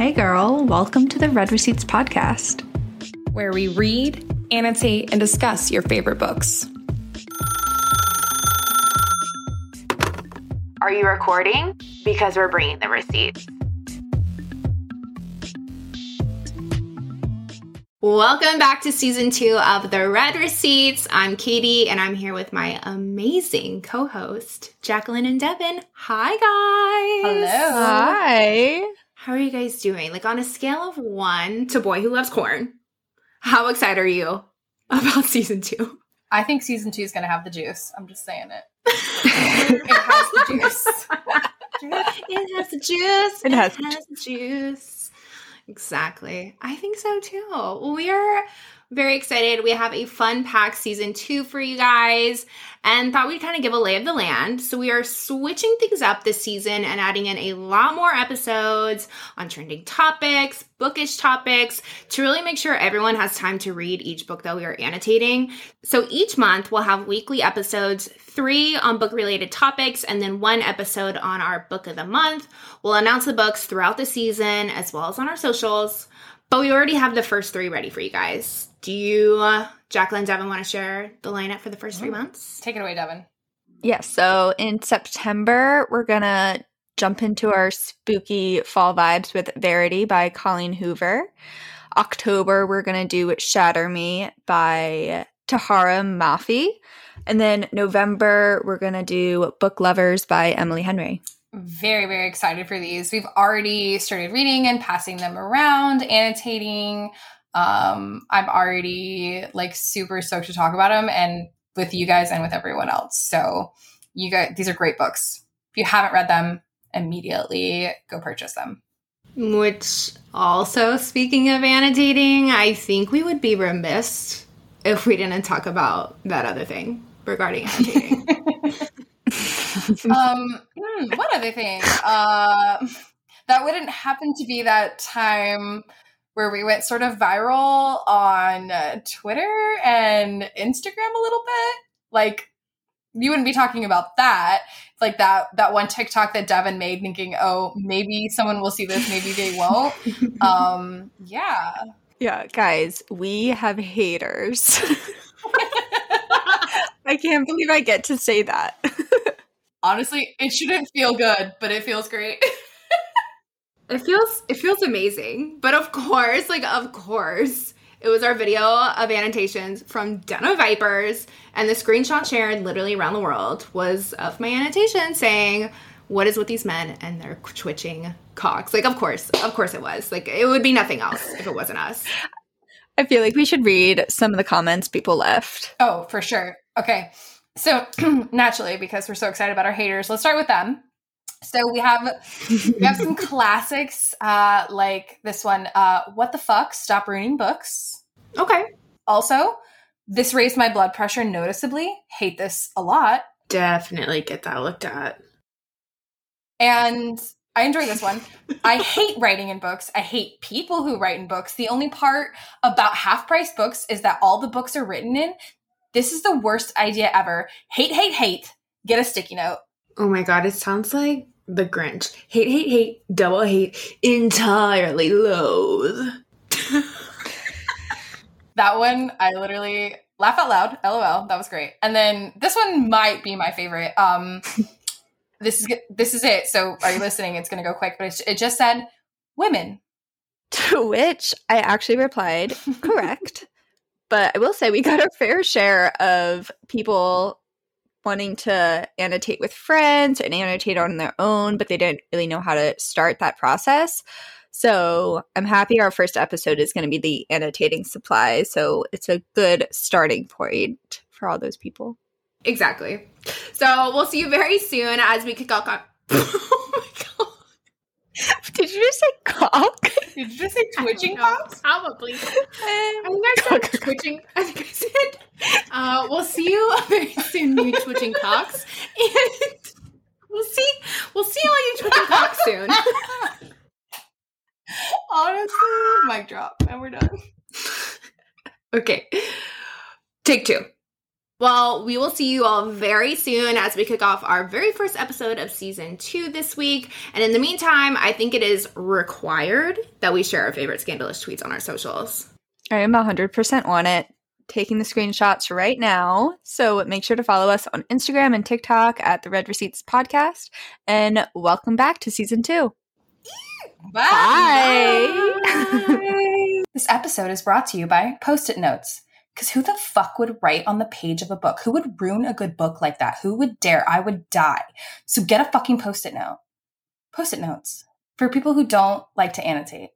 Hey, girl, welcome to the Read Receipts podcast, where we read, annotate, and discuss your favorite books. Are you recording? Because we're bringing the receipts. Welcome back to season two of the Read Receipts. I'm Katie and I'm here with my amazing co host, Jacqueline and Devin. Hi, guys. Hello. Hi. How are you guys doing? Like on a scale of one to Boy Who Loves Corn, how excited are you about season two? I think season two is going to have the juice. I'm just saying it. it has the juice. it has the juice. It has, it has the juice. Exactly. I think so too. We are very excited. We have a fun pack season two for you guys and thought we'd kind of give a lay of the land. So we are switching things up this season and adding in a lot more episodes on trending topics, bookish topics to really make sure everyone has time to read each book that we are annotating. So each month we'll have weekly episodes, three on book related topics, and then one episode on our book of the month. We'll announce the books throughout the season as well as on our socials. But we already have the first three ready for you guys. Do you, uh, Jacqueline, Devin, want to share the lineup for the first three months? Take it away, Devin. Yes. Yeah, so in September, we're going to jump into our spooky fall vibes with Verity by Colleen Hoover. October, we're going to do Shatter Me by Tahereh Mafi. And then November, we're going to do Book Lovers by Emily Henry very very excited for these we've already started reading and passing them around annotating um i'm already like super stoked to talk about them and with you guys and with everyone else. So you guys these are great books. If you haven't read them immediately go purchase them. Which also speaking of annotating i think we would be remiss if we didn't talk about that other thing regarding annotating. Um, hmm, what other thing? Uh, that wouldn't happen to be that time where we went sort of viral on uh, Twitter and Instagram a little bit. Like, you wouldn't be talking about that. It's Like that that one TikTok that Devin made, thinking, "Oh, maybe someone will see this, maybe they won't." um, yeah, yeah, guys, we have haters. I can't believe I get to say that. Honestly, it shouldn't feel good, but it feels great. It feels it feels amazing. But of course, like of course, it was our video of annotations from Den of Vipers, and the screenshot shared literally around the world was of my annotation saying, "What is with these men and their twitching cocks?" Like, of course, of course, it was. Like, it would be nothing else if it wasn't us. I feel like we should read some of the comments people left. Oh, for sure. Okay. So naturally, because we're so excited about our haters, let's start with them. So we have we have some classics uh, like this one. Uh, what the fuck? Stop ruining books. Okay. Also, this raised my blood pressure noticeably. Hate this a lot. Definitely get that looked at. And I enjoy this one. I hate writing in books. I hate people who write in books. The only part about half price books is that all the books are written in. This is the worst idea ever. Hate, hate, hate. Get a sticky note. Oh my god, it sounds like the Grinch. Hate, hate, hate, double hate, entirely loathe. that one, I literally laugh out loud. LOL. That was great. And then this one might be my favorite. Um, this is this is it. So, are you listening? It's going to go quick, but it, it just said women. To which I actually replied, correct. But I will say we got our fair share of people wanting to annotate with friends and annotate on their own, but they didn't really know how to start that process. So I'm happy our first episode is going to be the annotating supply. So it's a good starting point for all those people. Exactly. So we'll see you very soon as we kick off. oh my god. Did you just say cock? Did you just say twitching cocks? Probably. I think I said twitching. I think I said. Uh, we'll see you very soon, you twitching cocks, and we'll see. We'll see all you twitching cocks soon. Honestly, mic drop, and we're done. Okay, take two. Well, we will see you all very soon as we kick off our very first episode of season two this week. And in the meantime, I think it is required that we share our favorite scandalous tweets on our socials. I am 100% on it. Taking the screenshots right now. So make sure to follow us on Instagram and TikTok at the Read Receipts Podcast. And welcome back to season two. Bye. Bye. This episode is brought to you by Post it Notes. Because who the fuck would write on the page of a book? Who would ruin a good book like that? Who would dare? I would die. So get a fucking post it note. Post it notes for people who don't like to annotate.